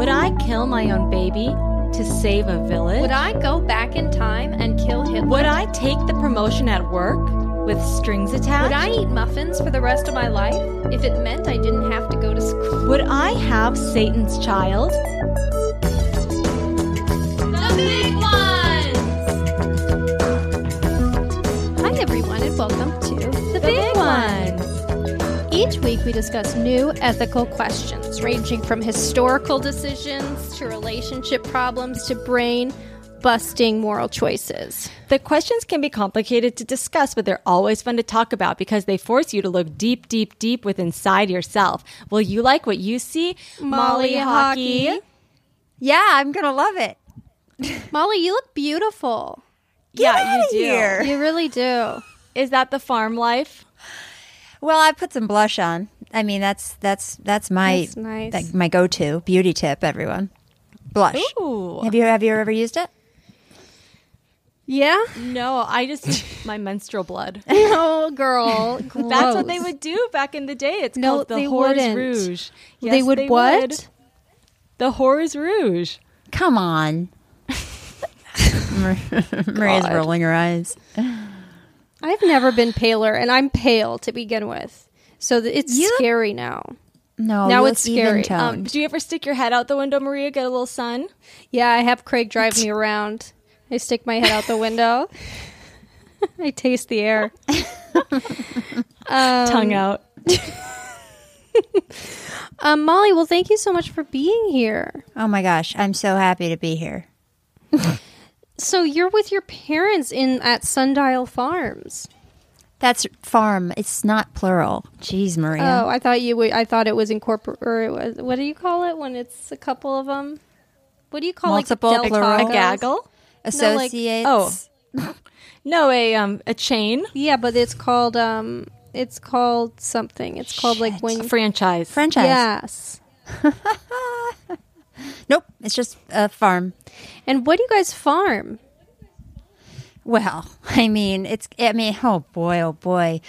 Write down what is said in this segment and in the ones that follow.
Would I kill my own baby to save a village? Would I go back in time and kill Hitler? Would I take the promotion at work with strings attached? Would I eat muffins for the rest of my life if it meant I didn't have to go to school? Would I have Satan's child? The big ones! Hi, everyone, and welcome to The, Big, ones. Each week, we discuss new ethical questions ranging from historical decisions to relationship problems to brain busting moral choices. The questions can be complicated to discuss, but they're always fun to talk about because they force you to look deep, deep, deep within inside yourself. Will you like what you see? Molly Hawkey. Yeah, I'm gonna love it. Molly, you look beautiful. yeah, outta you do. here. You really do. Is that the farm life? Well, I put some blush on. I mean, that's that's that's my That's nice. like, my go-to beauty tip. Everyone, blush. Ooh. Have you have you ever used it? Yeah? No, I just my menstrual blood. No, girl. That's what they would do back in the day. It's No, called the they Hors wouldn't. Rouge. They Yes, would what? would. The Hors Rouge. Come on. Maria's rolling her eyes. I've never been paler, and I'm pale to begin with. So th- it's You scary now. No, Now it's scary. Um, do you ever stick your head out the window, Maria? Get a little sun? Yeah, I have Craig drive me around. I stick my head out the window. I taste the air. Um, Tongue out. Um, Molly, well, thank you so much for being here. oh my gosh, I'm so happy to be here. So you're with your parents in at Sundial Farms. That's farm. It's not plural. Jeez, Maria. Oh, I thought you. would I thought it was incorporate. Or it was, what do you call it when it's a couple of them? What do you call Multiple, like plural. A gaggle? Associates. Oh. No, a um a chain. Yeah, but it's called um, it's called something. It's called like A when. franchise. franchise. Yes. Nope, it's just a farm. And what do you guys farm? Well, I mean, it's. I mean, oh boy, oh boy.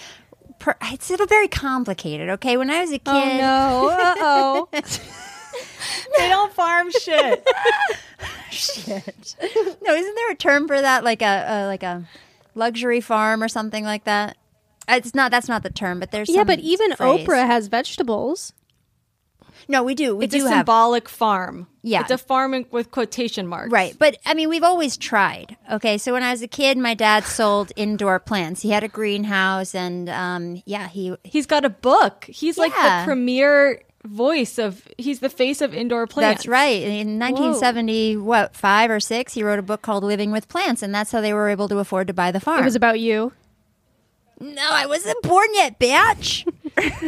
Per, it's a little very complicated. Okay, when I was a kid, Oh no! Uh oh. they don't farm shit. Shit. no, isn't there a term for that? Like a, a like a luxury farm or something like that? Uh, It's not. That's not the term. But there's yeah, but even phrase. Oprah has vegetables. No, we do. We it's do a have symbolic farm. Yeah. It's a farm with quotation marks. Right. But I mean, we've always tried. Okay. So when I was a kid, my dad sold indoor plants. He had a greenhouse and, um, yeah, he, He's got a book. He's like the premier voice of he's the face of indoor plants. that's right. In 1970, what, five or six, he wrote a book called Living with Plants. And that's how they were able to afford to buy the farm. It was about you. no, I wasn't born yet, bitch.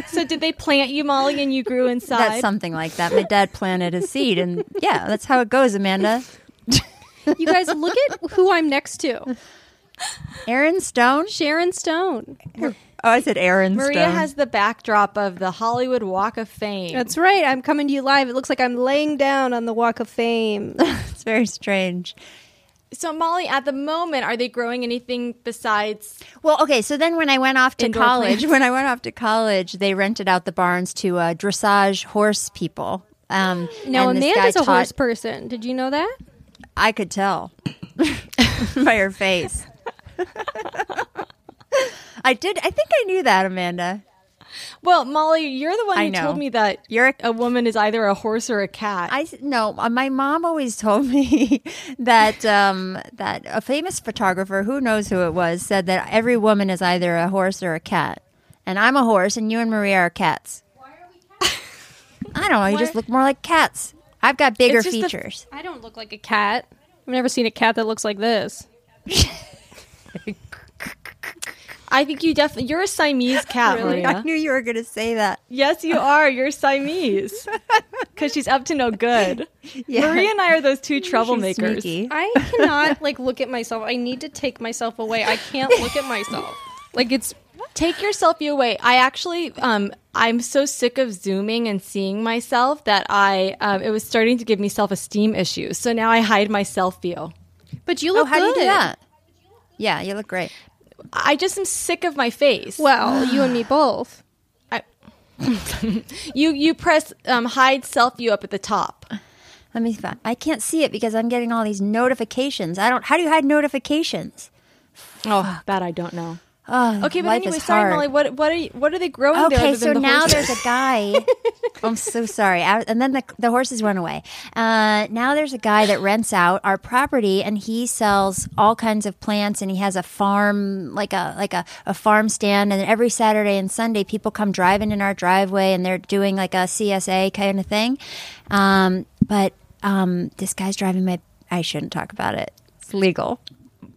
So did they plant you, Molly, and you grew inside? that's something like that. My dad planted a seed. And yeah, that's how it goes, Amanda. You guys look at who I'm next to. Aaron Stone? Sharon Stone. Oh, I said Aaron Stone. Maria has the backdrop of the Hollywood Walk of Fame. That's right. I'm coming to you live. It looks like I'm laying down on the Walk of Fame. It's very strange. So Molly, at the moment, are they growing anything besides Well, okay. So then when I went off to college, plants. when I went off to college, they rented out the barns to uh, dressage horse people. Um, Now, and Amanda's a horse person. Did you know that? I could tell by her face. I did. I think I knew that, Amanda. Well, Molly, you're the one I who know. told me that You're a- a woman is either a horse or a cat. I no. uh, My mom always told me that um, that a famous photographer, who knows who it was, said that every woman is either a horse or a cat. And I'm a horse, and you and Maria are cats. I don't know. You just look more like cats. I've got bigger It's just features. I don't look like a cat. I've never seen a cat that looks like this. I think you definitely you're a Siamese cat, I Maria. knew you were going to say that. Yes, you are. You're Siamese because she's up to no good. Yeah. Maria and I are those two troublemakers. I cannot like look at myself. I need to take myself away. I can't look at myself. Like it's Take your selfie away. I actually, um, I'm so sick of zooming and seeing myself that I, um, it was starting to give me self esteem issues. So now I hide my self view. but you Oh, look how do you good. do that? Yeah, you look great. I just am sick of my face. Well, you and me both. I, you you press um, hide self view up at the top. Let me find. I can't see it because I'm getting all these notifications. I don't. How do you hide notifications? Oh, that I don't know. Oh, Okay, but anyway, sorry. Molly. What what are you, what are they growing there? Okay, so the now horses? there's a guy. I'm so sorry. I, and then the, the horses went away. Uh, now there's a guy that rents out our property, and he sells all kinds of plants, and he has a farm, like a like a, a farm stand. And every Saturday and Sunday, people come driving in our driveway, and they're doing like a CSA kind of thing. Um, but um, this guy's driving my. I shouldn't talk about it. It's legal.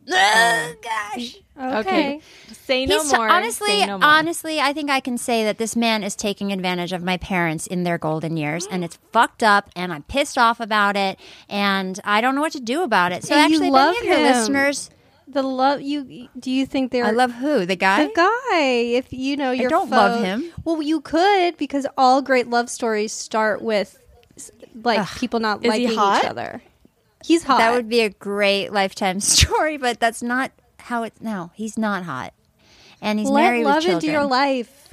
Oh, gosh. okay. Say no He's- more. Honestly, Say no more. honestly, I think I can say that this man is taking advantage of my parents in their golden years, and it's fucked up. And I'm pissed off about it, and I don't know what to do about it. So And actually, if love any of your listeners, The love you do you think they're I love who the guy. the guy? If you know your don't love him. Well, you could because all great love stories start with s- like people not Is he liking hot? each other. He's hot. That would be a great lifetime story, but that's not how it. No, he's not hot, and he's let married love with children. into your life.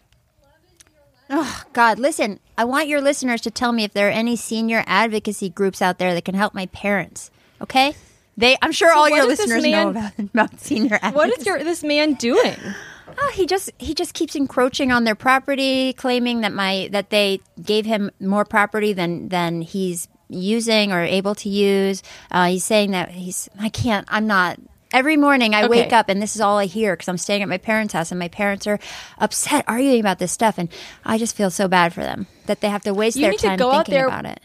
Oh, God, listen, I want your listeners to tell me if there are any senior advocacy groups out there that can help my parents. Okay? They, I'm sure all what your listeners know man- about, about senior advocacy. what is your this man doing? Oh, he just he just keeps encroaching on their property, claiming that my that they gave him more property than than he's using or able to use. Uh, he's saying that he's I can't. I'm not. Every morning I Okay. wake up and this is all I hear because I'm staying at my parents' house and my parents are upset arguing about this stuff and I just feel so bad for them that they have to waste You their need to time go out thinking there- about it.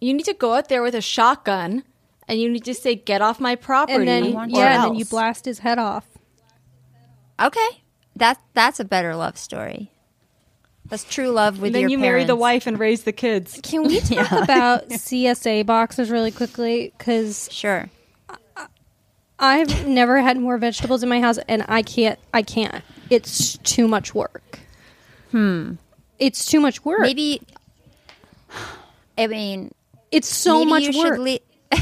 You need to go out there with a shotgun, and you need to say, "Get off my property." And then want or yeah, and then you blast his head off. Okay, that that's a better love story. That's true love with your. then your you marry the wife and raise the kids. Can we talk about CSA boxes really quickly? Because Sure. I've never had more vegetables in my house, and I can't. I can't. It's too much work. Hmm. It's too much work. Maybe. I mean, it's so Maybe much you work. should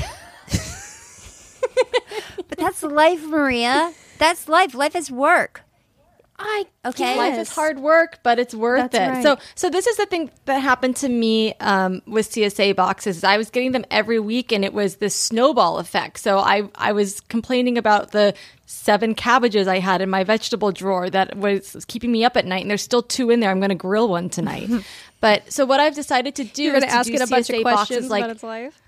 but that's life, Maria. That's life. Life is work. I Okay. Life is hard work, but it's worth That's it. right. So, so this is the thing that happened to me um, with CSA boxes. I was getting them every week, and it was this snowball effect. So, I I was complaining about the seven cabbages I had in my vegetable drawer that was keeping me up at night, and there's still two in there. I'm going to grill one tonight. but so, what I've decided to do You're is going to to ask do it a bunch CSA of boxes questions like about its life.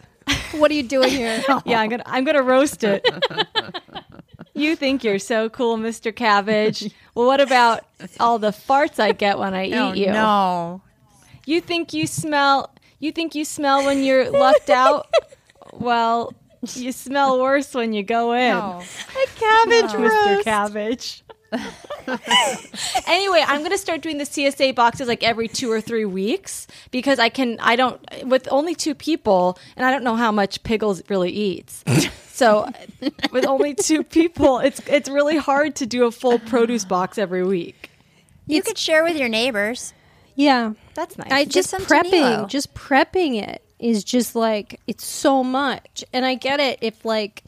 what are you doing here? yeah, I'm gonna I'm gonna roast it. you think you're so cool, Mr. Cabbage. Well, what about all the farts I get when I oh, eat you? no. You think you smell you think you smell when you're left out? Well, you smell worse when you go in. No. A cabbage Mr. Cabbage. anyway, I'm going to start doing the CSA boxes like every 2 or 3 weeks because I can I don't with only two people and I don't know how much Piggles really eats. So, with only two people, it's it's really hard to do a full produce box every week. You could share with your neighbors. Yeah. That's nice. I just prepping, just prepping it is just like it's so much, and I get it. If like,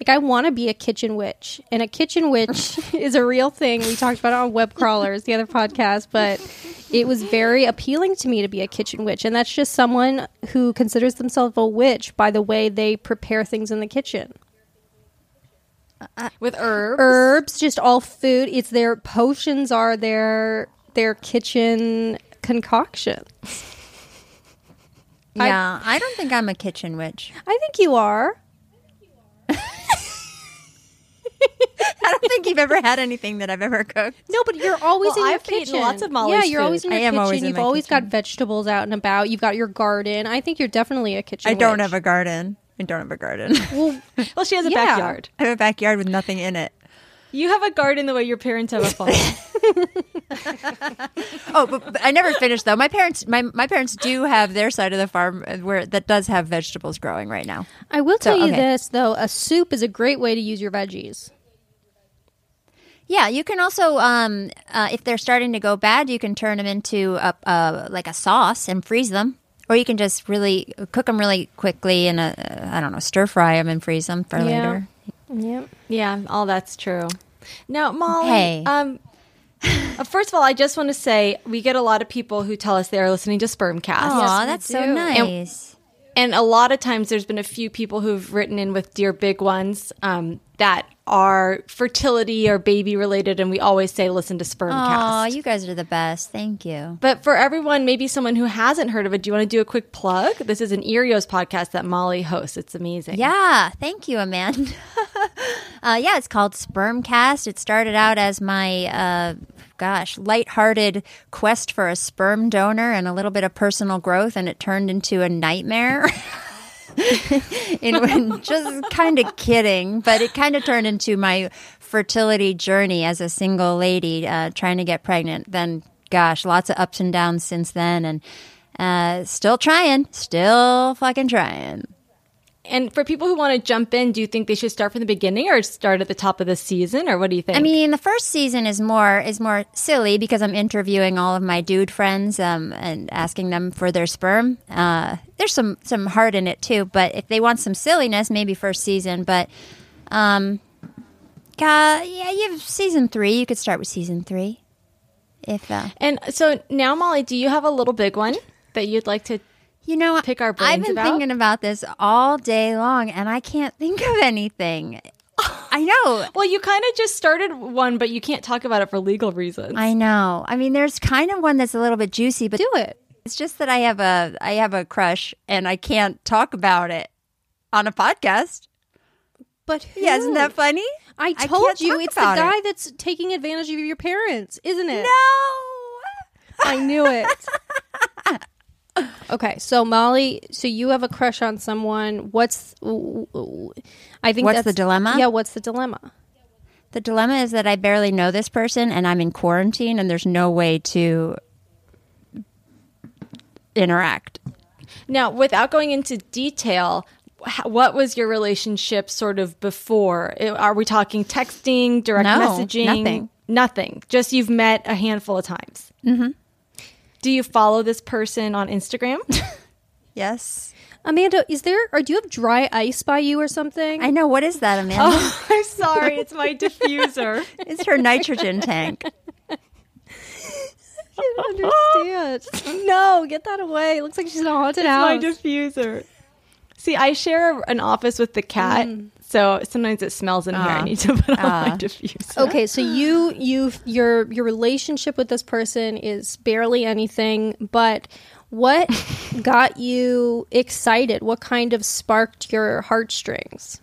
like I want to be a kitchen witch, and a kitchen witch is a real thing. We talked about it on Web Crawlers, the other podcast, but it was very appealing to me to be a kitchen witch, and that's just someone who considers themselves a witch by the way they prepare things in the kitchen. Uh, with herbs. Herbs, just all food. It's their potions are their their kitchen concoctions. I- Yeah, I, don't think I'm a kitchen witch. I think you are. I don't think you've ever had anything that I've ever cooked. No, but you're always Well, in your I've kitchen. lots of Molly's Yeah, you're food. always in I your am kitchen. always in You've my always kitchen. got vegetables out and about. You've got your garden. I think you're definitely a kitchen. I don't witch. have a garden. I don't have a garden. Well, Well, she has a Yeah. backyard. I have a backyard with nothing in it. You have a garden the way your parents have a farm. Oh, but, but I never finished though. My parents, my my parents do have their side of the farm uh, where that does have vegetables growing right now. I will tell So, you okay. this though: a soup is a great way to use your veggies. Yeah, you can also, um, uh, if they're starting to go bad, you can turn them into a, a like a sauce and freeze them, or you can just really cook them really quickly and uh, I don't know, stir fry them and freeze them for Yeah. later. Yep. yeah, all that's true. Now, Molly, Hey. um, uh, first of all, I just want to say we get a lot of people who tell us they are listening to Spermcast. Aw, that's so do. nice. And a lot of times there's been a few people who've written in with Dear Big Ones um, that are fertility or baby related, and we always say listen to Spermcast. Oh, you guys are the best. Thank you. But for everyone, maybe someone who hasn't heard of it, do you want to do a quick plug? This is an Earios podcast that Molly hosts. It's amazing. Yeah, thank you, Amanda. uh, yeah, it's called Spermcast. It started out as my, uh, gosh, lighthearted quest for a sperm donor and a little bit of personal growth, and it turned into a nightmare. in just kind of kidding, but it kind of turned into my fertility journey as a single lady uh, trying to get pregnant. Then, gosh, lots of ups and downs since then, and uh, still trying, still fucking trying. And for people who want to jump in, do you think they should start from the beginning or start at the top of the season, or what do you think? I mean, the first season is more is more silly because I'm interviewing all of my dude friends um, and asking them for their sperm. Uh, there's some some heart in it too, but if they want some silliness, maybe first season. But um, uh, yeah, you have season three. You could start with season three. If uh, and so now, Molly, do you have a little big one that you'd like to? You know, Pick our I've been about? thinking about this all day long, and I can't think of anything. I know. Well, you kind of just started one, but you can't talk about it for legal reasons. I know. I mean, there's kind of one that's a little bit juicy, but Do it. It's just that I have a I have a crush and I can't talk about it on a podcast. But who? Yeah, isn't that funny? I I told can't you it's the guy it. that's taking advantage of your parents, isn't it? No. I knew it. okay, so Molly, so you have a crush on someone. What's I think What's that's the dilemma? Yeah, what's the dilemma? The dilemma is that I barely know this person and I'm in quarantine and there's no way to interact. Now, without going into detail, what was your relationship sort of before? Are we talking texting, direct No, messaging? nothing. Nothing. Just you've met a handful of times. Mm-hmm. Do you follow this person on Instagram? Yes. Amanda, is there or do you have dry ice by you or something? I know what is that, Amanda? Oh, I'm sorry. It's my diffuser. It's her nitrogen tank. I can't understand. no, get that away. It looks like she's in a haunted It's house. my diffuser. See, I share an office with the cat, mm. So sometimes it smells in here. I ah. need to put on my ah. diffuser. Okay, so you you your your relationship with this person is barely anything, but what got you excited? What kind of sparked your heartstrings?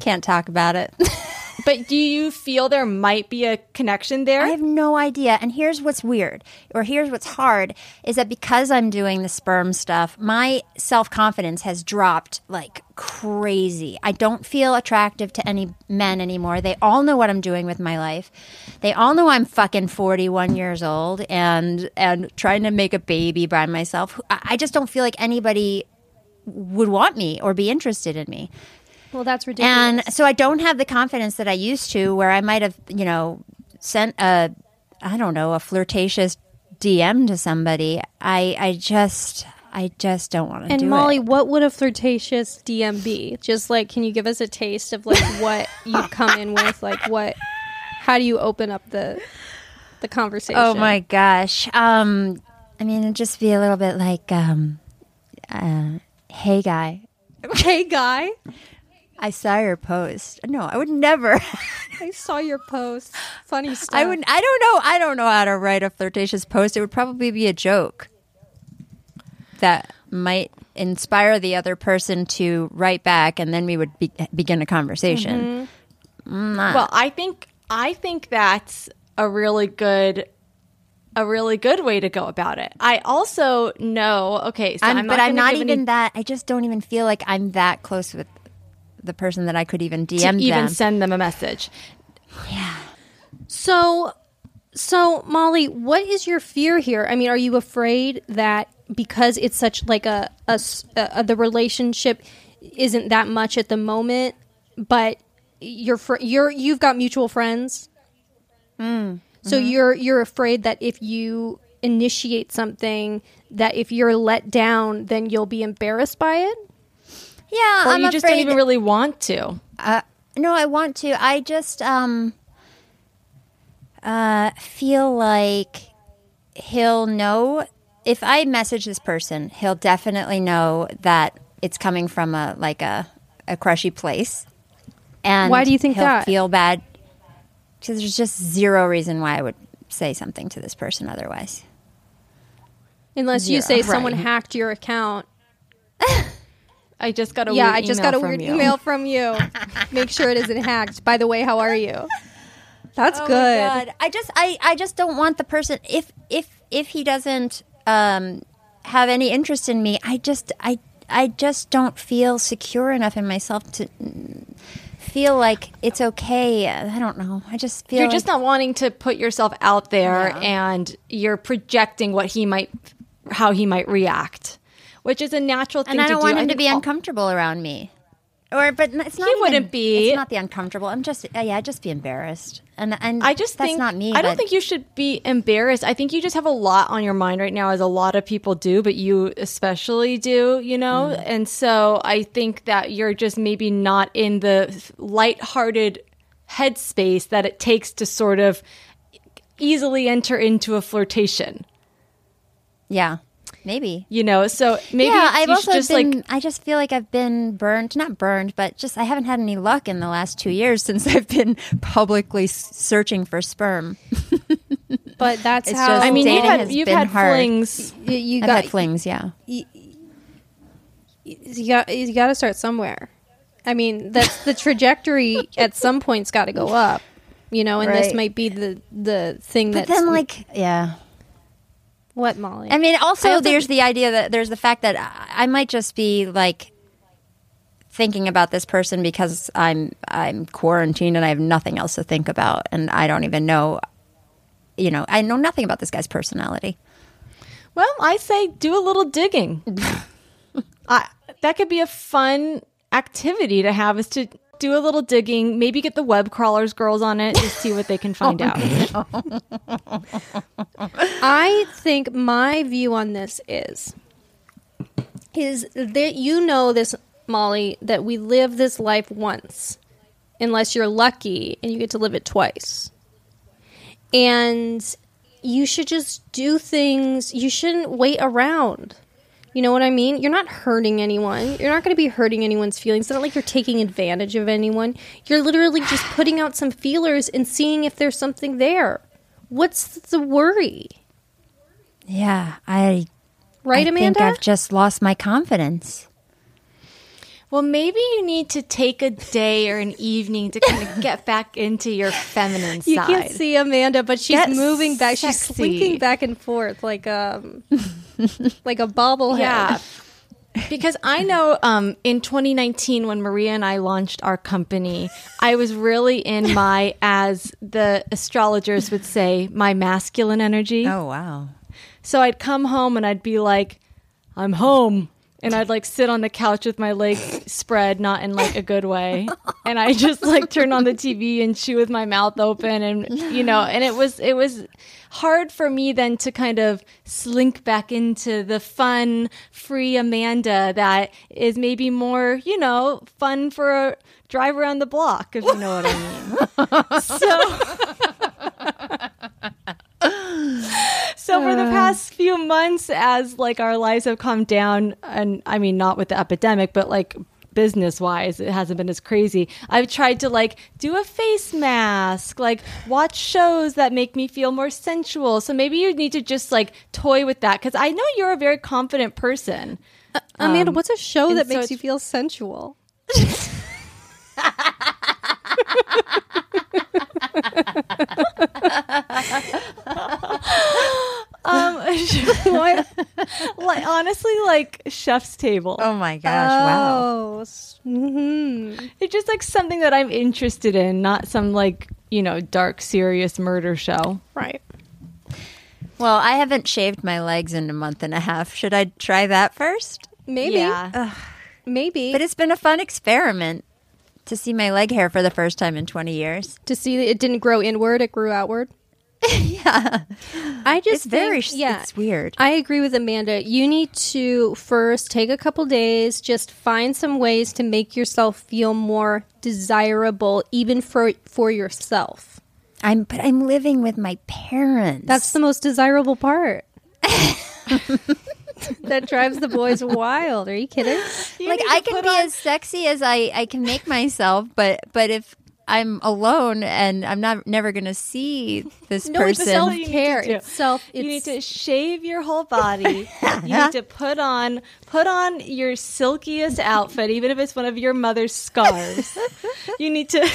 Can't talk about it. But do you feel there might be a connection there? I have no idea. And here's what's weird, or here's what's hard, is that because I'm doing the sperm stuff, my self confidence has dropped like crazy. I don't feel attractive to any men anymore. They all know what I'm doing with my life. They all know I'm fucking 41 years old and and trying to make a baby by myself. I I just don't feel like anybody would want me or be interested in me. Well, that's ridiculous. And so I don't have the confidence that I used to, where I might have, you know, sent a, I don't know, a flirtatious DM to somebody. I, I just, I just don't want to do that. and do Molly, it. what would a flirtatious DM be? Just like, can you give us a taste of like what you come in with? Like, what? How do you open up the the conversation? Oh my gosh. Um, I mean, it'd just be a little bit like, um, uh, hey guy, Hey, guy, I saw your post. No, I would never. I saw your post. Funny stuff. I would. I don't know. I don't know how to write a flirtatious post. It would probably be a joke that might inspire the other person to write back, and then we would be, begin a conversation. Mm-hmm. well, I think I think that's a really good a really good way to go about it. I also know, okay, so I'm, I'm, but I'm not even any, that. I just don't even feel like I'm that close with the person that I could even to DM even them. send them a message. Yeah. So, so Molly, what is your fear here? I mean, are you afraid that because it's such like a a the relationship isn't that much at the moment, but you're fr- you're you've got mutual friends, mm, so mm-hmm. you're you're afraid that if you initiate something, that if you're let down, then you'll be embarrassed by it. Yeah, Or I'm you just afraid. don't even really want to. Uh, no, I want to. I just um uh feel like he'll know if I message this person, he'll definitely know that it's coming from a like a a crushy place. And Why do you think he'll that? Feel bad because there's just zero reason why I would say something to this person otherwise. Unless you Zero. say someone Right. hacked your account. I just got a yeah, weird I just email got a from weird you. email from you. Make sure it isn't hacked. By the way, how are you? That's Oh my good. God. I just I, I just don't want the person if if if he doesn't um have any interest in me, I just I I just don't feel secure enough in myself to feel like it's okay. I don't know. I just feel You're just not wanting to put yourself out there and you're projecting what he might how he might react, which is a natural thing and I don't do. want him to be all- uncomfortable around me. Or, but it's not. He even- wouldn't be. It's not the uncomfortable. I'm just, uh, yeah, I'd just be embarrassed. And and I just that's think not me. I don't but- think you should be embarrassed. I think you just have a lot on your mind right now, as a lot of people do, but you especially do. You know, Mm. and so I think that you're just maybe not in the lighthearted headspace that it takes to sort of easily enter into a flirtation. Yeah, maybe. You know, so maybe yeah, I've you also just been. like I just feel like I've been burned, not burned, but just I haven't had any luck in the last two years since I've been publicly searching for sperm. But that's It's how just I mean, you've had has you've been had hard. flings. you, you I've got had flings, yeah. you got you got to start somewhere. I mean, that's the trajectory at some point's got to go up. You know, and this might be the the thing But that's then, like, yeah. What Molly. I mean, also, I there's the idea that there's the fact that I, I might just be like thinking about this person because I'm I'm quarantined and I have nothing else to think about, and I don't even know. You know, I know nothing about this guy's personality. Well, I say do a little digging. I, that could be a fun activity to have is to do a little digging, maybe get the web crawlers girls on it to see what they can oh, find out. I think my view on this is is that you know this Molly that we live this life once unless you're lucky and you get to live it twice. And you should just do things you shouldn't wait around. You know what I mean? You're not hurting anyone. You're not going to be hurting anyone's feelings. It's not like you're taking advantage of anyone. You're literally just putting out some feelers and seeing if there's something there. What's the worry? Yeah, I Right, I Amanda? think I've just lost my confidence. Well, maybe you need to take a day or an evening to kind of get back into your feminine side. you can't see Amanda, but she's Get moving back. She's sexy. slinking back and forth like um like a bobblehead. Yeah. because I know um, in 2019, when Maria and I launched our company, I was really in my, as the astrologers would say, my masculine energy. Oh wow. So I'd come home and I'd be like, I'm home. And I'd like sit on the couch with my legs spread, not in like a good way. And I just like turn on the TV and chew with my mouth open and you know, and it was it was hard for me then to kind of slink back into the fun, free Amanda that is maybe more, you know, fun for a drive around the block, if you know what I mean. so So for the past few months, as like our lives have calmed down, and I mean not with the epidemic, but like business wise, it hasn't been as crazy. I've tried to like do a face mask, like watch shows that make me feel more sensual. So maybe you need to just like toy with that because I know you're a very confident person. Amanda, Um, what's a show that so makes you feel sensual? Um, what? like honestly, like Chef's Table. Oh my gosh! Wow. Oh, mm-hmm. It's just like something that I'm interested in, not some like you know, dark, serious murder show. Right. Well, I haven't shaved my legs in a month and a half. Should I try that first? Maybe. Yeah. Maybe. But it's been a fun experiment to see my leg hair for the first time in 20 years. to see that it didn't grow inward, it grew outward. yeah. I just It's very yeah. it's weird. I agree with Amanda. You need to first take a couple days, just find some ways to make yourself feel more desirable even for for yourself. I'm but I'm living with my parents. That's the most desirable part. that drives the boys wild. Are you kidding? like I can be as sexy as I I can make myself, but but if I'm alone and I'm not never going to see this No, it's person. Self care. to do. It's self. you need to shave your whole body. you need to put on put on your silkiest outfit, even if it's one of your mother's scarves. you need to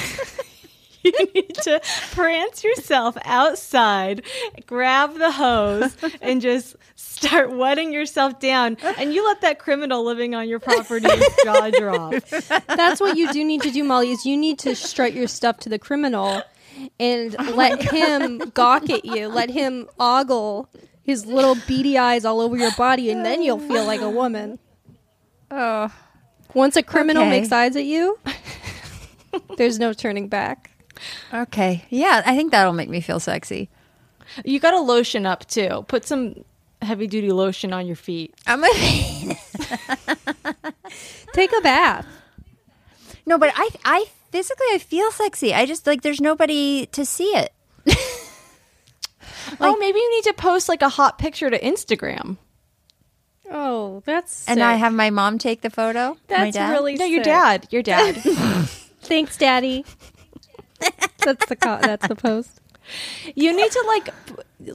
you need to prance yourself outside, grab the hose, and just start wetting yourself down. And you let that criminal living on your property jaw drop. That's what you do need to do, Molly. Is you need to strut your stuff to the criminal and oh let him gawk at you. Let him ogle his little beady eyes all over your body, and then you'll feel like a woman. oh, Once a criminal Okay. makes eyes at you, there's no turning back. Okay. Yeah, I think that'll make me feel sexy. You got to lotion up too. Put some heavy duty lotion on your feet. I'm a Take a bath. No, but I I physically I feel sexy. I just like there's nobody to see it. oh, maybe you need to post like a hot picture to Instagram. Oh, that's And I have my mom take the photo. my That's dad. really No, your dad. Your dad. Thanks, Daddy. That's the co- that's the post. you need to like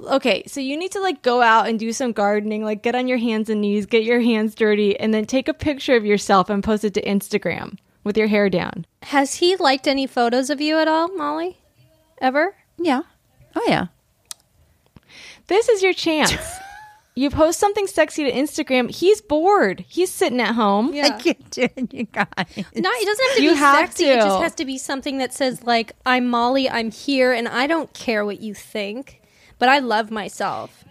okay, so you need to like go out and do some gardening, like get on your hands and knees, get your hands dirty, and then take a picture of yourself and post it to Instagram with your hair down. Has he liked any photos of you at all, Molly? Ever? Yeah. Oh yeah. This is your chance. you post something sexy to Instagram. He's bored. He's sitting at home. I can't do it, you guys. No, it doesn't have to You be have sexy. It just has to be something that says like I'm Molly, I'm here, and I don't care what you think, but I love myself.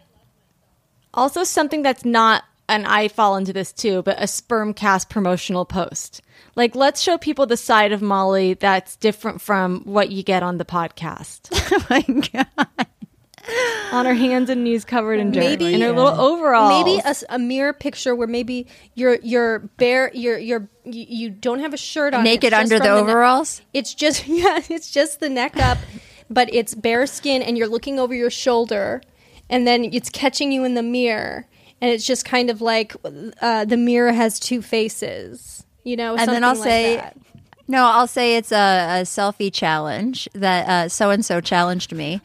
Also, something that's not, and I fall into this too, but a sperm cast promotional post. Like, let's show people the side of Molly that's different from what you get on the podcast. oh my god. on her hands and knees covered in dirt. Maybe- in her little overalls. Maybe a mirror picture where maybe you're you're bare, you're you're you, you don't have a shirt on, Naked It's just under the ne- overalls? it's just yeah, it's just the neck up, but it's bare skin, and you're looking over your shoulder, and then it's catching you in the mirror, and it's just kind of like uh, the mirror has two faces, you know. And then I'll like say that. No, I'll say it's a, a selfie challenge that so and so challenged me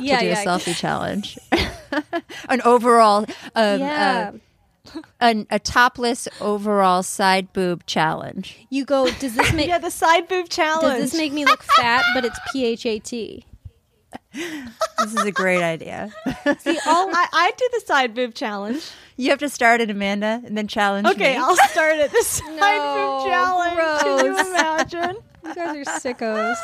Yeah, to do yeah. a selfie challenge. An overall, um, yeah. uh, an, a topless overall side boob challenge. you go. Does this make yeah, the side boob challenge. does this make me look fat? But it's P H A T. This is a great idea. See, all I, I do the side boob challenge. You have to start it, Amanda, and then challenge Okay, me. I'll start it. The side No, boob challenge. Can you imagine? You guys are sickos.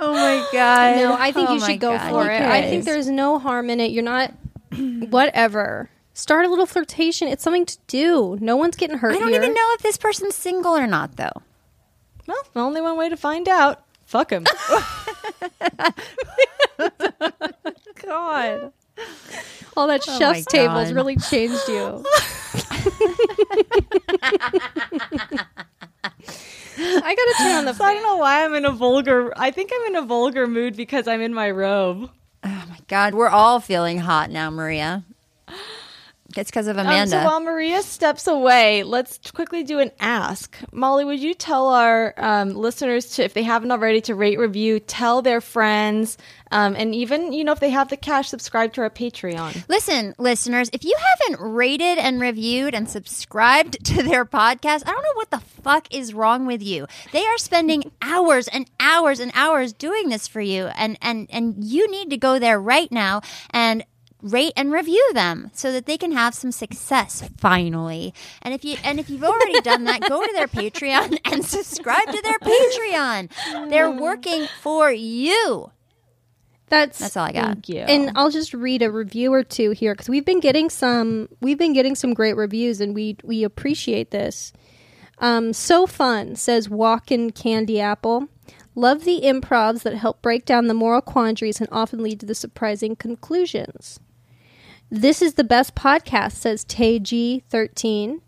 Oh my god! No, I think Oh you should go God, for it. I think there's no harm in it. You're not whatever. Start a little flirtation. It's something to do. No one's getting hurt I don't here. even know if this person's single or not, though. Well, the only one way to find out. Fuck him. God. All that Oh chef's my tables really changed you. I gotta turn on the So I don't know why I'm in a vulgar. I think I'm in a vulgar mood because I'm in my robe. Oh my god, we're all feeling hot now, Maria. It's because of Um, Amanda. so while Maria steps away, let's quickly do an ask. Molly, would you tell our um, listeners to, if they haven't already, to rate, review, tell their friends, um, and even you know if they have the cash, subscribe to our Patreon. Listen, listeners, if you haven't rated and reviewed and subscribed to their podcast, I don't know what the fuck is wrong with you. They are spending hours and hours and hours doing this for you and and and you need to go there right now and rate and review them so that they can have some success finally. And if you and if you've already done that, go to their Patreon and subscribe to their Patreon. They're working for you. That's That's all I got. Thank you. And I'll just read a review or two here because we've been getting some we've been getting some great reviews and we we appreciate this. Um, so fun says Walkin' Candy Apple. Love the improvs that help break down the moral quandaries and often lead to the surprising conclusions. This is the best podcast, says Tay G13.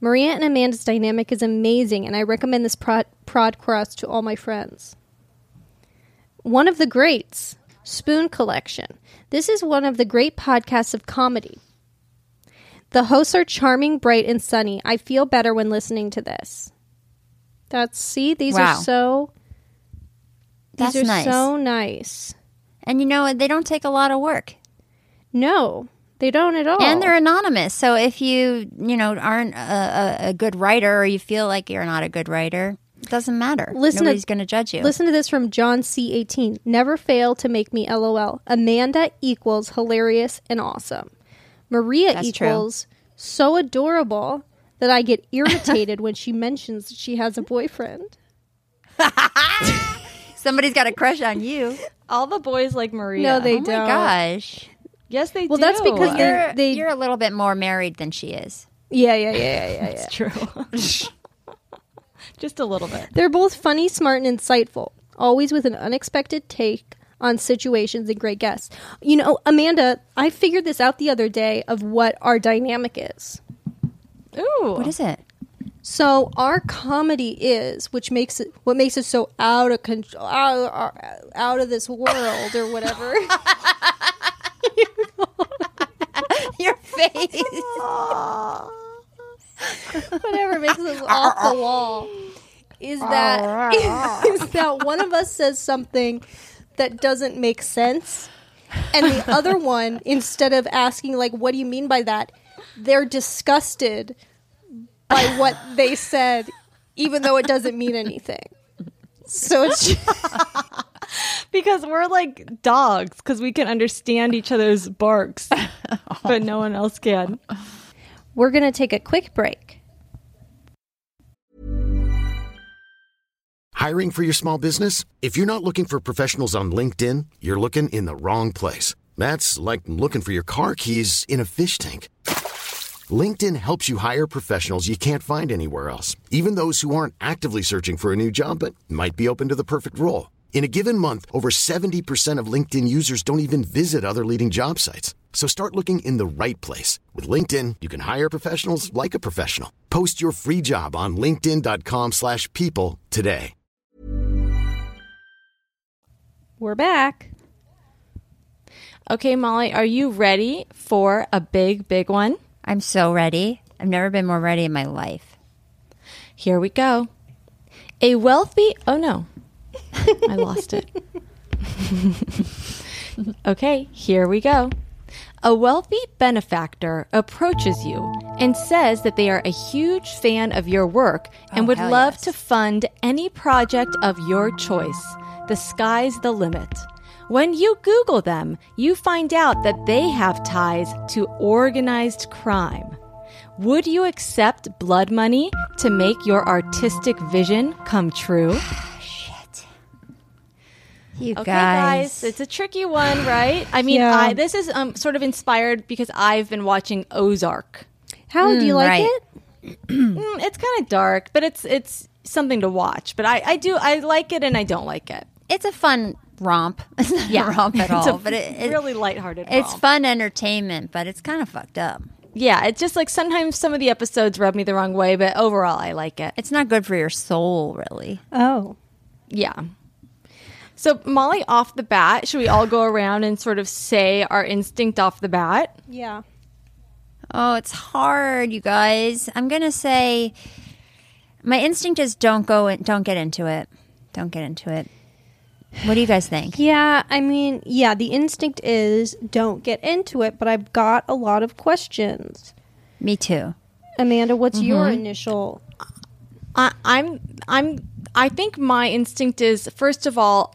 Maria and Amanda's dynamic is amazing, and I recommend this prod- podcast to all my friends. One of the greats, Spoon Collection. This is one of the great podcasts of comedy. The hosts are charming, bright, and sunny. I feel better when listening to this. That's see, these Wow. are so these That's are nice. so nice. And you know, they don't take a lot of work. No, they don't at all. And they're anonymous. So if you, you know, aren't a, a, a good writer or you feel like you're not a good writer, it doesn't matter. Listen to- Nobody's going to judge you. Listen to this from John C18. Never fail to make me LOL. Amanda equals hilarious and awesome. Maria That's true. equals so adorable that I get irritated when she mentions that she has a boyfriend. Somebody's got a crush on you. All the boys like Maria. No, they oh don't. gosh. Yes, they do. Well, do. that's because they- You're, they- you're a little bit more married than she is. Yeah, yeah, yeah, yeah, yeah. yeah. It's true. Just a little bit. They're both funny, smart, and insightful, always with an unexpected take on situations and great guests. You know, Amanda, I figured this out the other day of what our dynamic is. Ooh. What is it? So our comedy is, which makes it what makes it so out of control, out, out of this world or whatever. Your face. whatever makes us off the wall. Is that is that one of us says something that doesn't make sense? And the other one instead of asking like what do you mean by that? They're disgusted by what they said even though it doesn't mean anything. So it's Because we're like dogs, because we can understand each other's barks, but no one else can. we're gonna take a quick break Hiring for your small business? If you're not looking for professionals on LinkedIn, you're looking in the wrong place. That's like looking for your car keys in a fish tank. LinkedIn helps you hire professionals you can't find anywhere else, even those who aren't actively searching for a new job but might be open to the perfect role. In a given month, over 70% of LinkedIn users don't even visit other leading job sites. So start looking in the right place. With LinkedIn, you can hire professionals like a professional. Post your free job on linkedin.com/people slash people today. we're back Okay, Molly, are you ready for a big, big one? I'm so ready. I've never been more ready in my life. Here we go. A wealthy. Oh no, I lost it. okay, here we go. A wealthy benefactor approaches you and says that they are a huge fan of your work and Oh, would love yes. to fund any project of your choice. The sky's the limit. When you Google them, you find out that they have ties to organized crime. Would you accept blood money to make your artistic vision come true? You Okay, guys. guys, it's a tricky one, right? I mean, Yeah. I, this is um, sort of inspired because I've been watching Ozark. how do you like right. it Mm, it's kind of dark, but it's it's something to watch. But I, I do I like it and I don't like it. it's a fun romp. It's not a romp at It's a all, but it, it- really lighthearted. it's romp. fun entertainment, but it's kind of fucked up. Yeah, it's just like sometimes some of the episodes rub me the wrong way, but overall I like it. It's not good for your soul, really. oh Yeah. So Molly, off the bat, should we all go around and sort of say our instinct off the bat? yeah Oh, it's hard, you guys. I'm gonna say my instinct is don't go in, don't get into it. Don't get into it. What do you guys think? Yeah, I mean, yeah, the instinct is don't get into it, but I've got a lot of questions. Me too. Amanda, what's mm-hmm. your initial? I, I'm I'm I think my instinct is first of all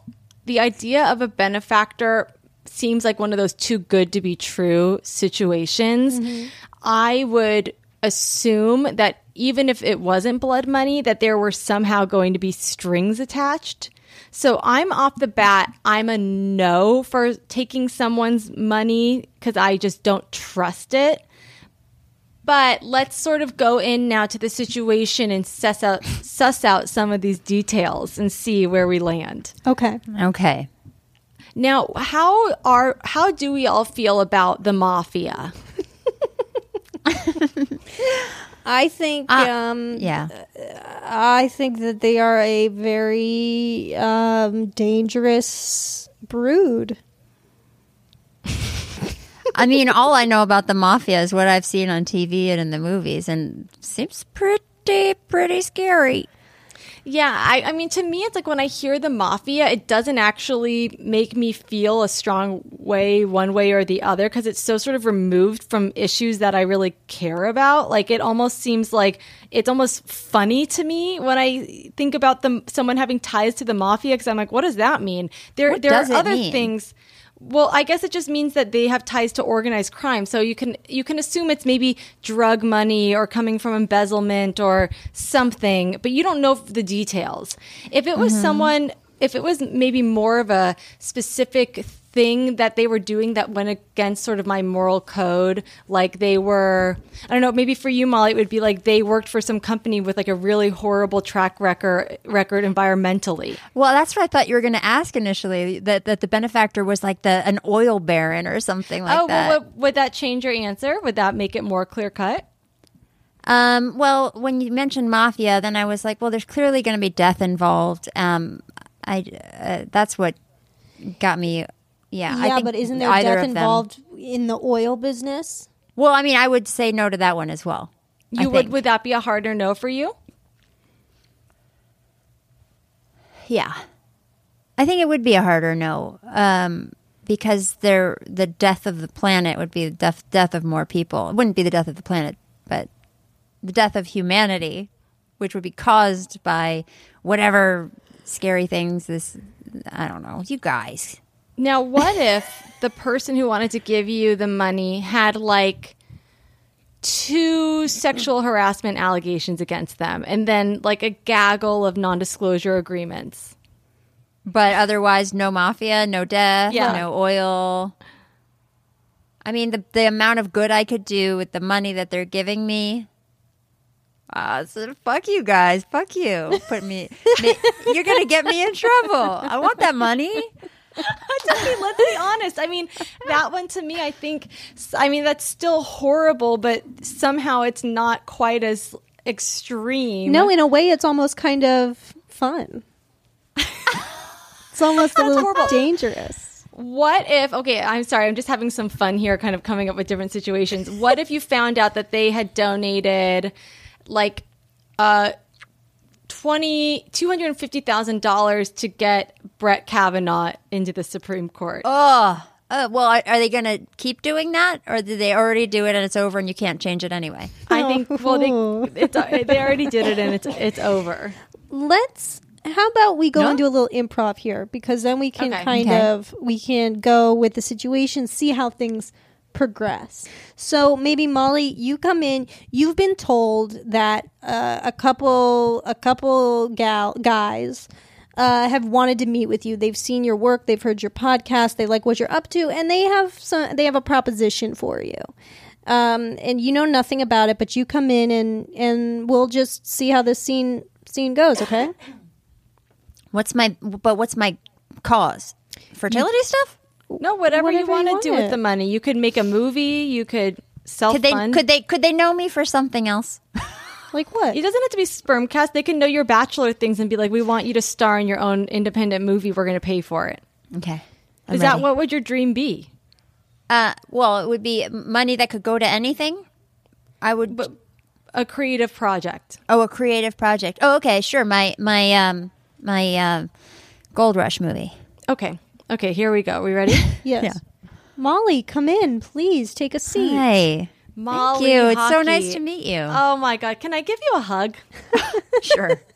the idea of a benefactor seems like one of those too good to be true situations, mm-hmm. I would assume that even if it wasn't blood money, that there were somehow going to be strings attached. So I'm off the bat, I'm a no for taking someone's money because I just don't trust it. But let's sort of go in now to the situation and suss out, suss out some of these details and see where we land. Okay. Okay. Now, how are how do we all feel about the mafia? I think um Yeah. I think that they are a very um dangerous brood. I mean, all I know about the mafia is what I've seen on TV and in the movies, and seems pretty, pretty scary. Yeah, I, I mean, to me, it's like when I hear the mafia, it doesn't actually make me feel a strong way, one way or the other, because it's so sort of removed from issues that I really care about. Like, it almost seems like it's almost funny to me when I think about them, someone having ties to the mafia, because I'm like, what does that mean? There, What there are other mean? things. Well, I guess it just means that they have ties to organized crime. So you can you can assume it's maybe drug money or coming from embezzlement or something, but you don't know the details. If it was mm-hmm. someone if it was maybe more of a specific thing that they were doing that went against sort of my moral code, like they were I don't know, maybe for you Molly it would be like they worked for some company with like a really horrible track record record environmentally. Well, that's what I thought you were going to ask initially. That that the benefactor was like the an oil baron or something like oh, that. well, would, would that change your answer? Would that make it more clear cut? Um, well, when you mentioned mafia, then I was like, well, there's clearly going to be death involved. Um, I uh, that's what got me. Yeah, I yeah, think but isn't there death of them- involved in the oil business? Well, I mean, I would say no to that one as well. I You would think. would that be a harder no for you? Yeah, I think it would be a harder no, um, because there the death of the planet would be the death death of more people. It wouldn't be the death of the planet, but the death of humanity, which would be caused by whatever scary things. This I don't know. You guys. Now, what if the person who wanted to give you the money had like two sexual harassment allegations against them and then like a gaggle of non-disclosure agreements? But otherwise, no mafia, no death, Yeah. no oil. I mean, the the amount of good I could do with the money that they're giving me. Ah, so fuck you guys, fuck you. Put me, me- you're gonna get me in trouble. I want that money. Let's be honest. I mean, that one to me, I think, I mean, that's still horrible, but somehow it's not quite as extreme. No, in a way, it's almost kind of fun. it's almost a little horrible. dangerous. What if, okay, I'm sorry, I'm just having some fun here, kind of coming up with different situations. What if you found out that they had donated like uh, twenty two hundred and fifty thousand dollars to get Brett Kavanaugh into the Supreme Court? Oh, uh, well, are, are they gonna keep doing that, or did they already do it and it's over and you can't change it anyway? I think, well, they, it's, they already did it and it's, it's over. Let's. How about we go No? and do a little improv here because then we can Okay. kind Okay. of we can go with the situation, see how things progress. So maybe Molly, you come in. You've been told that uh, a couple a couple gal guys uh, have wanted to meet with you. They've seen your work. They've heard your podcast. They like what you're up to, and they have some. They have a proposition for you. Um, and you know nothing about it, but you come in and and we'll just see how this scene scene goes. Okay. What's my but what's my cause? Fertility stuff? No, whatever, you Whatever you want to do with the money. You could make a movie. You could self Could they fund. could they could they know me for something else? Like what? It doesn't have to be sperm cast. They can know your bachelor things and be like, "We want you to star in your own independent movie. We're going to pay for it." Okay. I'm Is that what would your dream be? Uh, well, it would be money that could go to anything. I would. But a creative project. oh, a creative project. Oh, okay, sure. My my um my um Gold Rush movie. Okay. Okay. Here we go. We ready? Yes. Molly, come in, please. Take a seat. Hi. Molly Thank you. It's so nice to meet you. Oh my god! Can I give you a hug? sure.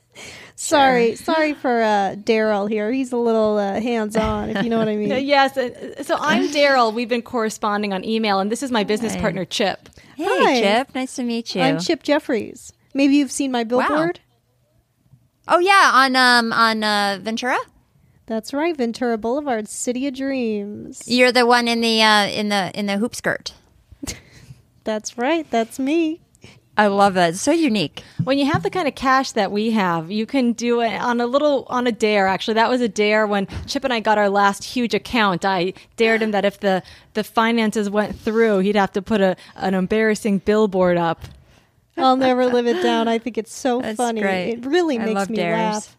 Sorry, sorry for uh, Daryl here. He's a little uh, hands on, if you know what I mean. Yes. uh, So I'm Daryl. We've been corresponding on email, and this is my business partner, Chip. Hey, Hi. Chip. Nice to meet you. I'm Chip Jeffries. Maybe you've seen my billboard. Oh yeah, on um on uh, Ventura. That's right, Ventura Boulevard, City of Dreams. You're the one in the uh, in the in the hoop skirt. That's right, that's me. I love that. It's so unique. When you have the kind of cash that we have, you can do it on a little on a dare. Actually, that was a dare when Chip and I got our last huge account. I dared him that if the the finances went through, he'd have to put a an embarrassing billboard up. I'll never live it down. I think it's so That's funny. great. It really I makes love me dares. laugh.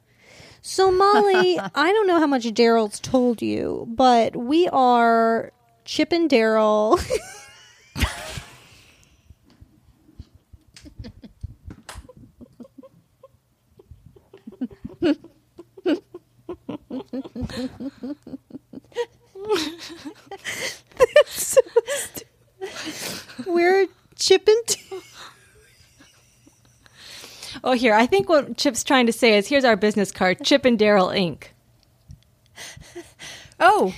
So, Molly, I don't know how much Daryl's told you, but we are Chip and Daryl. We're Chip and Oh, here. I think what Chip's trying to say is here's our business card, Chip and Daryl Inc. Oh,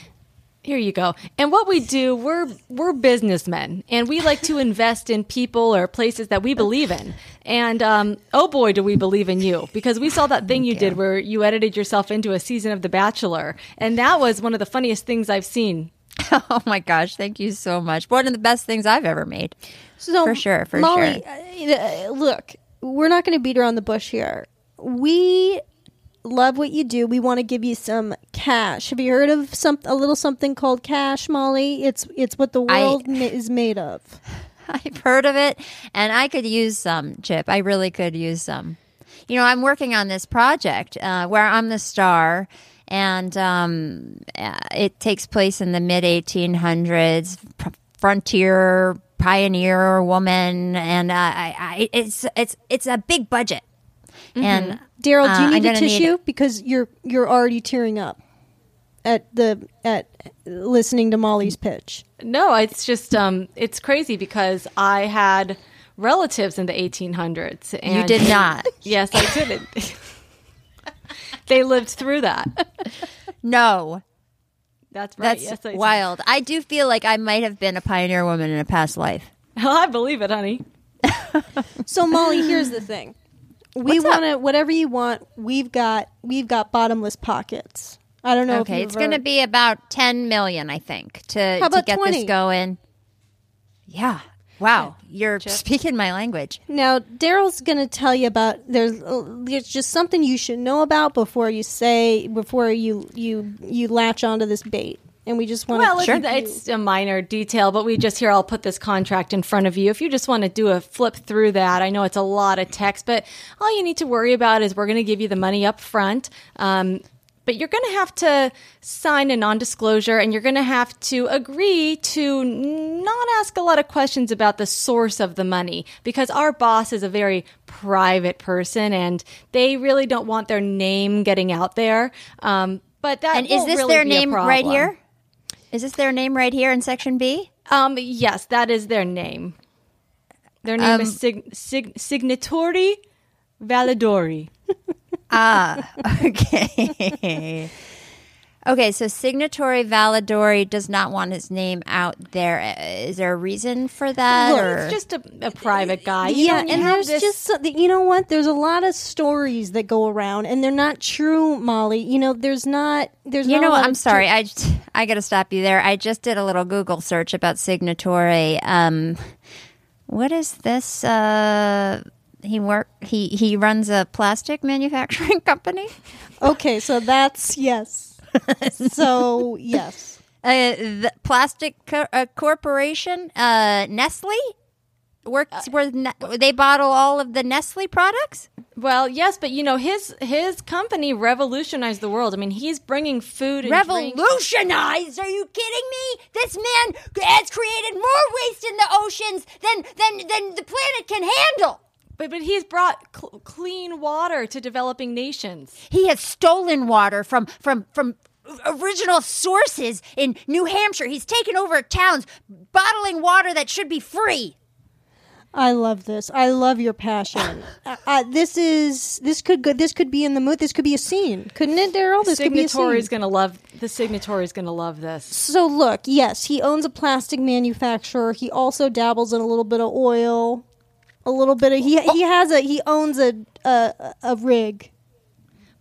Here you go. And what we do, we're we're businessmen, and we like to invest in people or places that we believe in. And um, oh boy, do we believe in you because we saw that thing you did where you edited yourself into a season of The Bachelor, and that was one of the funniest things I've seen. oh my gosh, Thank you so much. One of the best things I've ever made. So, For sure, for Molly, sure. uh, look, we're not going to beat around the bush here. We love what you do. We want to give you some cash. Have you heard of some a little something called cash, Molly? It's it's what the I- world ma- is made of. I've heard of it, and I could use some, Chip. I really could use some. You know, I'm working on this project uh, where I'm the star, and um, uh, it takes place in the mid 1800s. P- frontier pioneer woman, and uh, I, I, it's it's it's a big budget. And Daryl, do you uh, need a gonna tissue because you're you're already tearing up at the at listening to Molly's pitch. No, it's just um, it's crazy because I had relatives in the 1800s. And You did not. Yes, I didn't. they lived through that. No, That's right. that's yes, I did. wild. I do feel like I might have been a pioneer woman in a past life. I believe it, honey. So Molly, here's the thing. We want to whatever you want. We've got we've got bottomless pockets. I don't know. Okay, if it's going to be about 10 million, I think, to, to get 20? this going. Yeah. Wow. You're speaking my language. Now, Daryl's going to tell you about there's uh, there's just something you should know about before you say before you you you latch onto this bait, and we just want Well, to. it's, it's a minor detail, but we just here. I'll put this contract in front of you. If you just want to do a flip through that, I know it's a lot of text, but all you need to worry about is we're going to give you the money up front. Um, but you're going to have to sign a non-disclosure, and you're going to have to agree to not ask a lot of questions about the source of the money because our boss is a very private person, and they really don't want their name getting out there. Um, but that And is won't this really their name right here? Is this their name right here in section B? Um, yes, that is their name. Their name Um, is Sig- Sig- Signatori Validori. Ah, okay. Okay, so signatory Validori does not want his name out there. Uh, there a reason for that? Look, or? it's just a, a private guy. You yeah, and there's this- just something. You know what? There's a lot of stories that go around, and they're not true, Molly. You know, there's not. There's You know what? I'm sorry. tru- I just, I got to stop you there. I just did a little Google search about signatory. Um, what is this? Uh, he work. He he runs a plastic manufacturing company. okay, so that's yes. so yes. Uh, the plastic co- uh, corporation, uh, Nestle, works where ne- they bottle all of the Nestle products. well, yes, but you know his his company revolutionized the world. I mean, he's bringing food and Revolutionized? Are you kidding me? This man has created more waste in the oceans than than than the planet can handle. But but he's brought cl- clean water to developing nations. He has stolen water from from from original sources in New Hampshire. He's taken over towns, bottling water that should be free. I love this. I love your passion. uh, uh, this is this could go, this could be in the mood. This could be a scene, couldn't it, Daryl? This could be a Signatory is gonna love the signatory is gonna love this. So look, yes, he owns a plastic manufacturer. He also dabbles in a little bit of oil, a little bit of he he has a he owns a a, a rig.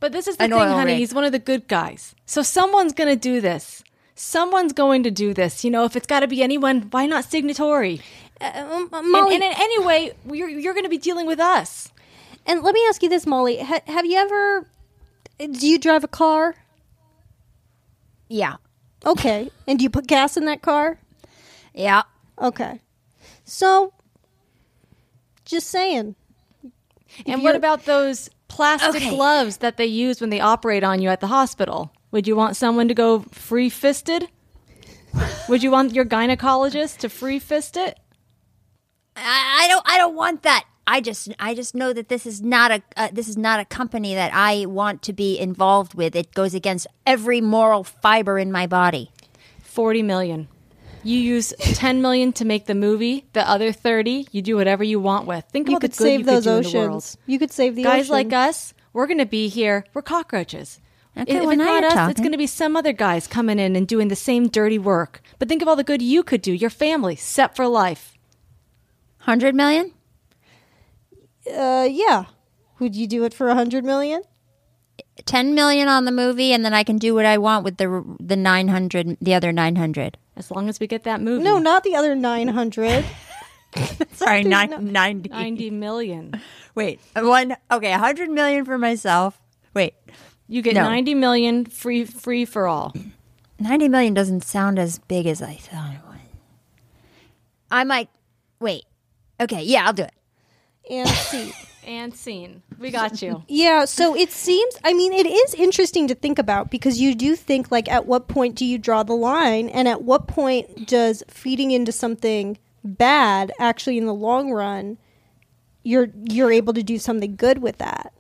But this is the An thing, honey. rig. He's one of the good guys. So someone's going to do this. Someone's going to do this. You know, if it's got to be anyone, why not signatory? Uh, um, uh, And, Molly, and in any way, you're, you're going to be dealing with us. And let me ask you this, Molly. Ha- have you ever? Do you drive a car? Yeah. Okay. and do you put gas in that car? Yeah. Okay. So, just saying. And what about those plastic Okay. gloves that they use when they operate on you at the hospital? Would you want someone to go free fisted? Would you want your gynecologist to free fist it? I, I don't. I don't want that. I just. I just know that this is not a. Uh, this is not a company that I want to be involved with. It goes against every moral fiber in my body. 40 million. You use 10 million to make the movie, the other 30 you do whatever you want with. Think You about the could good save you those could do in the world. oceans. You could save the Guys oceans. like us, we're going to be here. We're cockroaches. Okay, if well, it's not us, talking. it's going to be some other guys coming in and doing the same dirty work. But think of all the good you could do. Your family set for life. Hundred million. Uh, yeah. Would you do it for a hundred million? 10 million on the movie and then I can do what I want with the the 900 the other 900. As long as we get that movie. No, not the other nine hundred. Sorry, There's nine, no- 90. 90 million. Wait, one okay, 100 million for myself. Wait, You get No. 90 million free free for all. 90 million doesn't sound as big as I thought it would. I might wait. Okay, yeah, I'll do it. and see. And scene. We got you. Yeah, so it seems I mean it is interesting to think about because you do think like at what point do you draw the line and at what point does feeding into something bad actually in the long run you're you're able to do something good with that.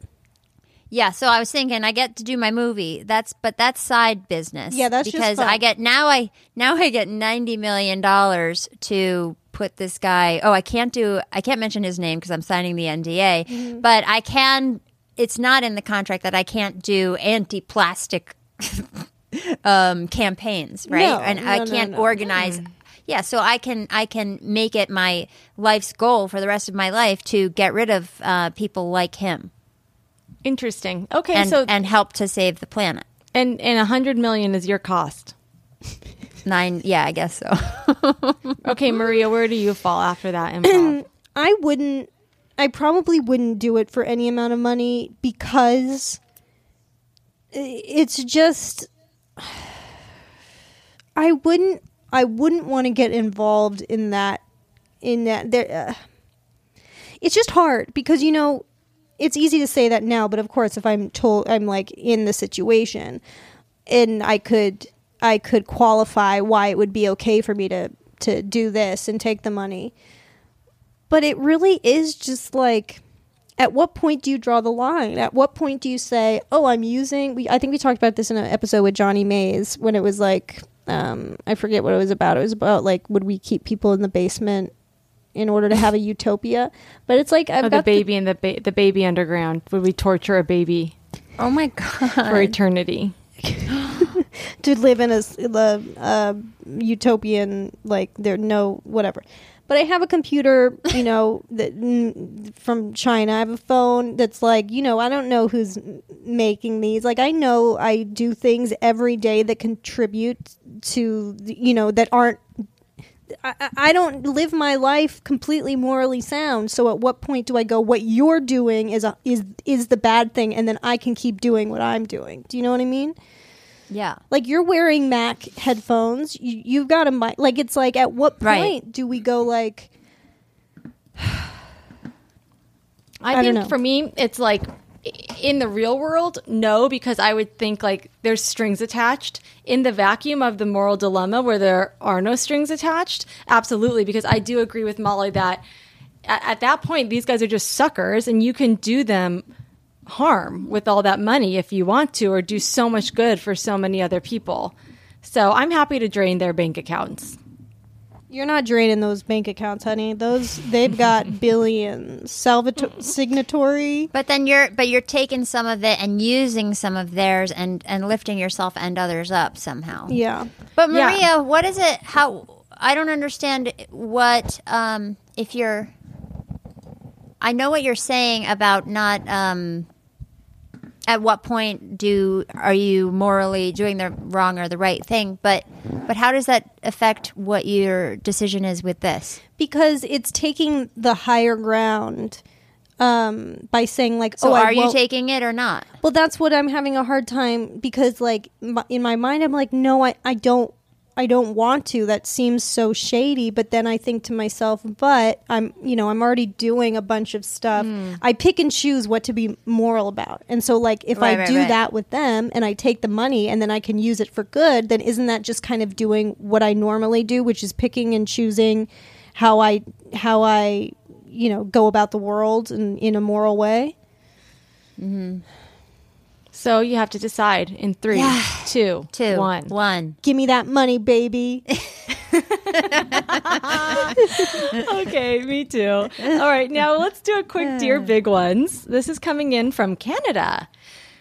Yeah, so I was thinking I get to do my movie. That's but that's side business. Yeah, that's just because fun. I get now I now I get 90 million dollars to put this guy. Oh, I can't do I can't mention his name because I'm signing the NDA, Mm-hmm. but I can it's not in the contract that I can't do anti-plastic um campaigns, right? No, and I no, no, can't no. organize yeah, so I can I can make it my life's goal for the rest of my life to get rid of uh, people like him Interesting. Okay, and so and help to save the planet. and and a 100 million is your cost. Nine, yeah, I guess so. Okay, Maria, where do you fall after that improv? I wouldn't I probably wouldn't do it for any amount of money because it's just I wouldn't I wouldn't want to get involved in that in that there uh, it's just hard because you know it's easy to say that now but of course if I'm told I'm like in the situation and I could I could qualify why it would be okay for me to to do this and take the money but it really is just like at what point do you draw the line at what point do you say oh i'm using we, i think we talked about this in an episode with johnny mays when it was like um, i forget what it was about it was about like would we keep people in the basement in order to have a utopia but it's like i've Oh, the got the- baby in the ba- the baby underground. Would we torture a baby oh my god! for eternity? to live in a utopian like there no whatever but i have a computer you know that mm, from china i have a phone that's like you know i don't know who's m- making these like i know i do things every day that contribute to you know that aren't I, I- I don't live my life completely morally sound. So at what point do I go? What you're doing is a, is is the bad thing, and then I can keep doing what I'm doing. Do you know what I mean? Yeah, like you're wearing Mac headphones. You, you've got a mic. Like it's like at what point Right. do we go like? I, I don't think know. for me, it's like in the real world, no, because I would think like there's strings attached. In the vacuum of the moral dilemma where there are no strings attached, absolutely, because I do agree with Molly that at, at that point, these guys are just suckers and you can do them harm with all that money if you want to, or do so much good for so many other people. So I'm happy to drain their bank accounts. You're not draining those bank accounts, honey. Those they've got billions. Salvatore signatory. But then you're but you're taking some of it and using some of theirs and and lifting yourself and others up somehow. Yeah. But Yeah. Maria, what is it? How I don't understand what um, if you're. I know what you're saying about not. Um, at what point do are you morally doing the wrong or the right thing? But but how does that affect what your decision is with this? because it's taking the higher ground um, by saying like, So "Oh, I are you taking it or not? Well, that's what I'm having a hard time because, like, in my mind, I'm like, no, I, I don't, I don't want to. That seems so shady. But then I think to myself, but I'm, you know, I'm already doing a bunch of stuff. Hmm. I pick and choose what to be moral about, and so like, if Right, I right, do right. that with them and I take the money and then I can use it for good, then isn't that just kind of doing what I normally do, which is picking and choosing how I, how I, you know, go about the world in, in a moral way? So you have to decide in three, two, Two, one. one. Give me that money, baby. okay, me too. All right, now let's do a quick Dear Big Ones. This is coming in from Canada.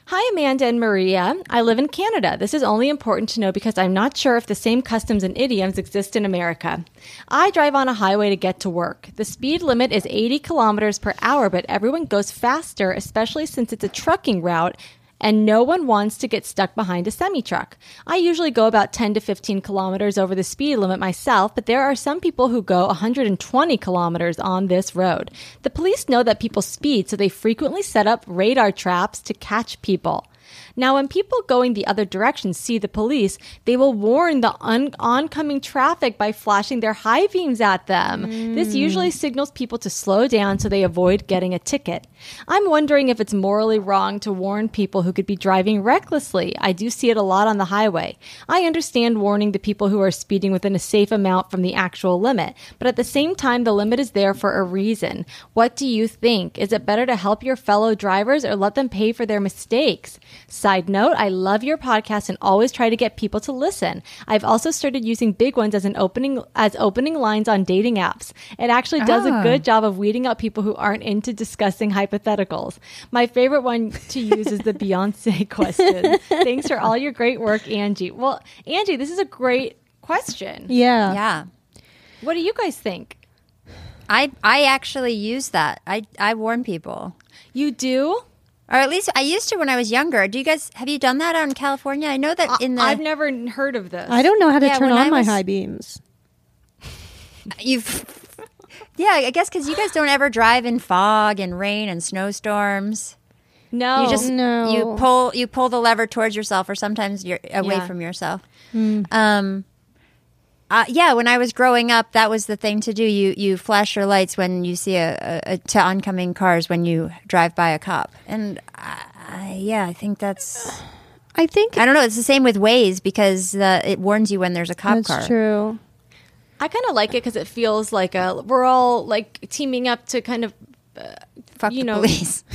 Hi, Amanda and Maria. I live in Canada. This is only important to know because I'm not sure if the same customs and idioms exist in America. I drive on a highway to get to work. The speed limit is 80 kilometers per hour, but everyone goes faster, especially since it's a trucking route and no one wants to get stuck behind a semi truck. I usually go about 10 to 15 kilometers over the speed limit myself, but there are some people who go 120 kilometers on this road. The police know that people speed, so they frequently set up radar traps to catch people. Now, when people going the other direction see the police, they will warn the un- oncoming traffic by flashing their high beams at them. This hmm. usually signals people to slow down so they avoid getting a ticket. I'm wondering if it's morally wrong to warn people who could be driving recklessly. I do see it a lot on the highway. I understand warning the people who are speeding within a safe amount from the actual limit, but at the same time, the limit is there for a reason. What do you think? Is it better to help your fellow drivers or let them pay for their mistakes? Side note, I love your podcast and always try to get people to listen. I've also started using big ones as an opening as opening lines on dating apps. It actually does a ah. good job of weeding out people who aren't into discussing hypotheticals. My favorite one to use is the Beyonce question. Thanks for all your great work, Angie. Well, Angie, this is a great question. Yeah. Yeah. What do you guys think? I I actually use that. I I warn people. You do? Or at least I used to when I was younger. Do you guys have you done that out in California? I know that in the I've never heard of this. I don't know how to Yeah, turn on I my was- high beams. you've Yeah, I guess cuz you guys don't ever drive in fog and rain and snowstorms. No. You just No. you pull you pull the lever towards yourself or sometimes you're away Yeah. from yourself. Um uh, yeah, when I was growing up, that was the thing to do. You you flash your lights when you see a, a, a to oncoming cars when you drive by a cop, and I, yeah, I think that's I think I don't know. It's the same with Waze because uh, it warns you when there's a cop that's car. true. I kind of like it because it feels like a we're all like teaming up to kind of. Fuck You know- police.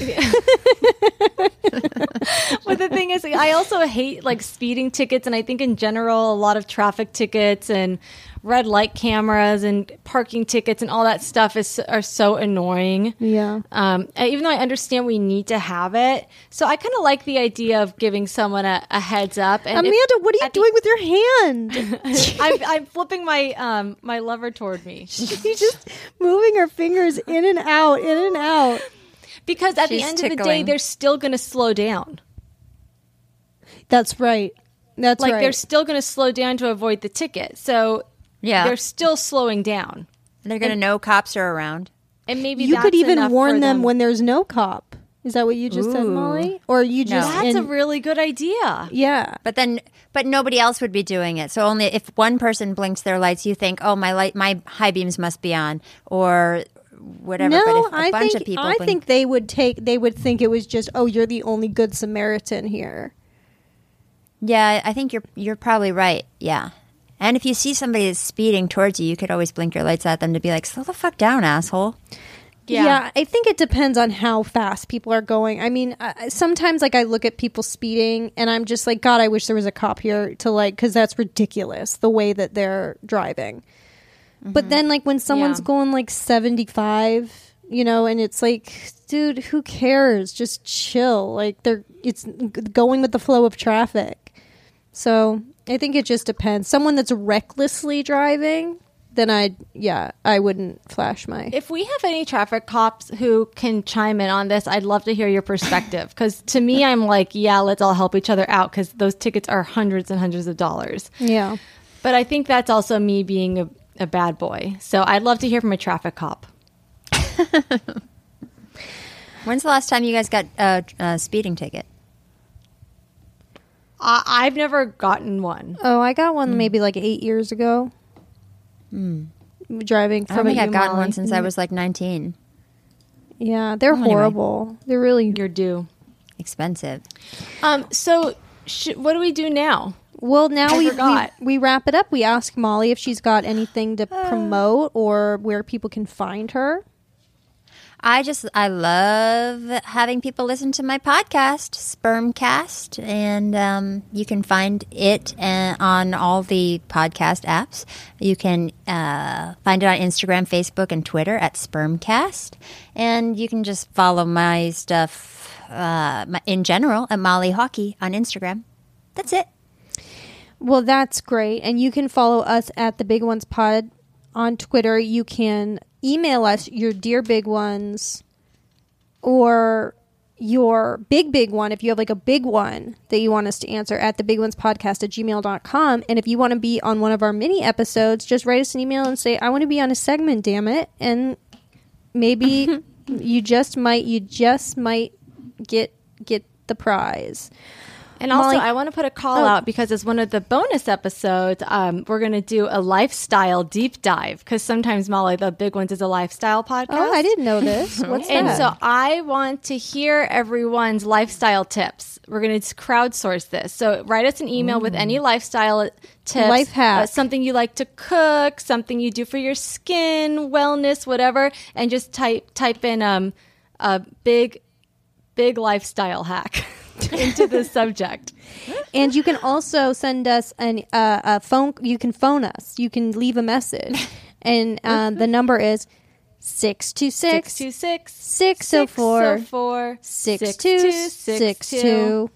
But the thing is, I also hate like speeding tickets, and I think in general, a lot of traffic tickets and red light cameras and parking tickets and all that stuff is are so annoying. Yeah. Um, even though I understand we need to have it, so I kind of like the idea of giving someone a, a heads up. And if- Amanda, what are you at the- doing with your hand? I'm, I'm flipping my um my lever toward me She's just moving her fingers in and out, in and out. Because at the She's end of the day, they're still going to slow down. That's right. That's Like right. they're still going to slow down to avoid the ticket. So Yeah, they're still slowing down. And they're gonna know cops are around. And maybe you that's could even warn for them, when there's no cop. Is that what you just said, Molly? Or you No. just That's a really good idea. yeah. But then, but nobody else would be doing it. So only if one person blinks their lights, you think, oh, my light, my high beams must be on, or whatever. No, but if a I bunch think of people, I blink- think they would take. They would think it was just, oh, you're the only good Samaritan here. yeah, I think you're you're probably right. Yeah, and if you see somebody that's speeding towards you, you could always blink your lights at them to be like, slow the fuck down, asshole. Yeah. I think it depends on how fast people are going. I mean, uh, sometimes like I look at people speeding and I'm just like, God, I wish there was a cop here to like, because that's ridiculous the way that they're driving. But mm-hmm. then, like, when someone's Yeah. going like 75, you know, and it's like, dude, who cares? Just chill. Like, they're, it's going with the flow of traffic. So I think it just depends. Someone that's recklessly driving, then I'd, yeah, I wouldn't flash my. If we have any traffic cops who can chime in on this, I'd love to hear your perspective. Because to me, I'm like, yeah, let's all help each other out because those tickets are hundreds and hundreds of dollars. yeah. But I think that's also me being a, a bad boy. So I'd love to hear from a traffic cop. When's the last time you guys got a, a speeding ticket? I, I've never gotten one. Oh, I got one hmm. maybe like eight years ago. Hmm. Driving I from don't think a I've gotten one since I mm. was like 19. Yeah, they're Well, anyway. horrible. They're really You're due. Expensive. Um. So, sh- what do we do now? Well, now we, we we wrap it up. We ask Molly if she's got anything to promote or where people can find her. I just I love having people listen to my podcast, Spermcast, and um, you can find it uh, on all the podcast apps. You can uh, find it on Instagram, Facebook, and Twitter at Spermcast, and you can just follow my stuff uh, in general at Molly Hawkey on Instagram. That's it. Well, that's great. And you can follow us at the Big Ones Pod on Twitter. You can email us your dear big ones or your big big one if you have like a big one that you want us to answer at the big ones podcast at gmail.com and if you want to be on one of our mini episodes just write us an email and say i want to be on a segment damn it and maybe you just might you just might get get the prize And also, I want to put a call Oh. out because as one of the bonus episodes, um, we're going to do a lifestyle deep dive because sometimes Molly, the big ones, is a lifestyle podcast. oh i didn't know this what's that? And so I want to hear everyone's lifestyle tips. We're going to crowdsource this. So write us an email with any lifestyle tips, Life hack. uh, something you like to cook, something you do for your skin, wellness, whatever, and just type type in um a big big lifestyle hack into the subject. And you can also send us an uh, a phone. You can phone us. You can leave a message, and uh, the number is six two six 626 six zero four 604 six two six two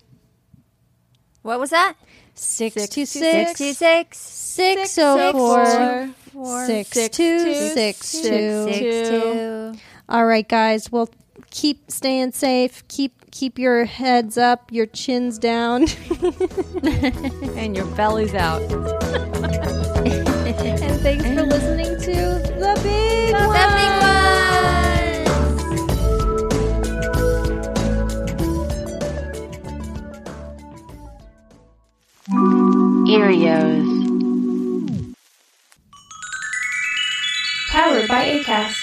What was that? six two Six six two six six zero four four six two six two. six two. All right, guys. Well, keep staying safe. Keep keep your heads up, your chins down. and your belly's out. and thanks for listening to the big The one. big one. Earios. Powered by Acast.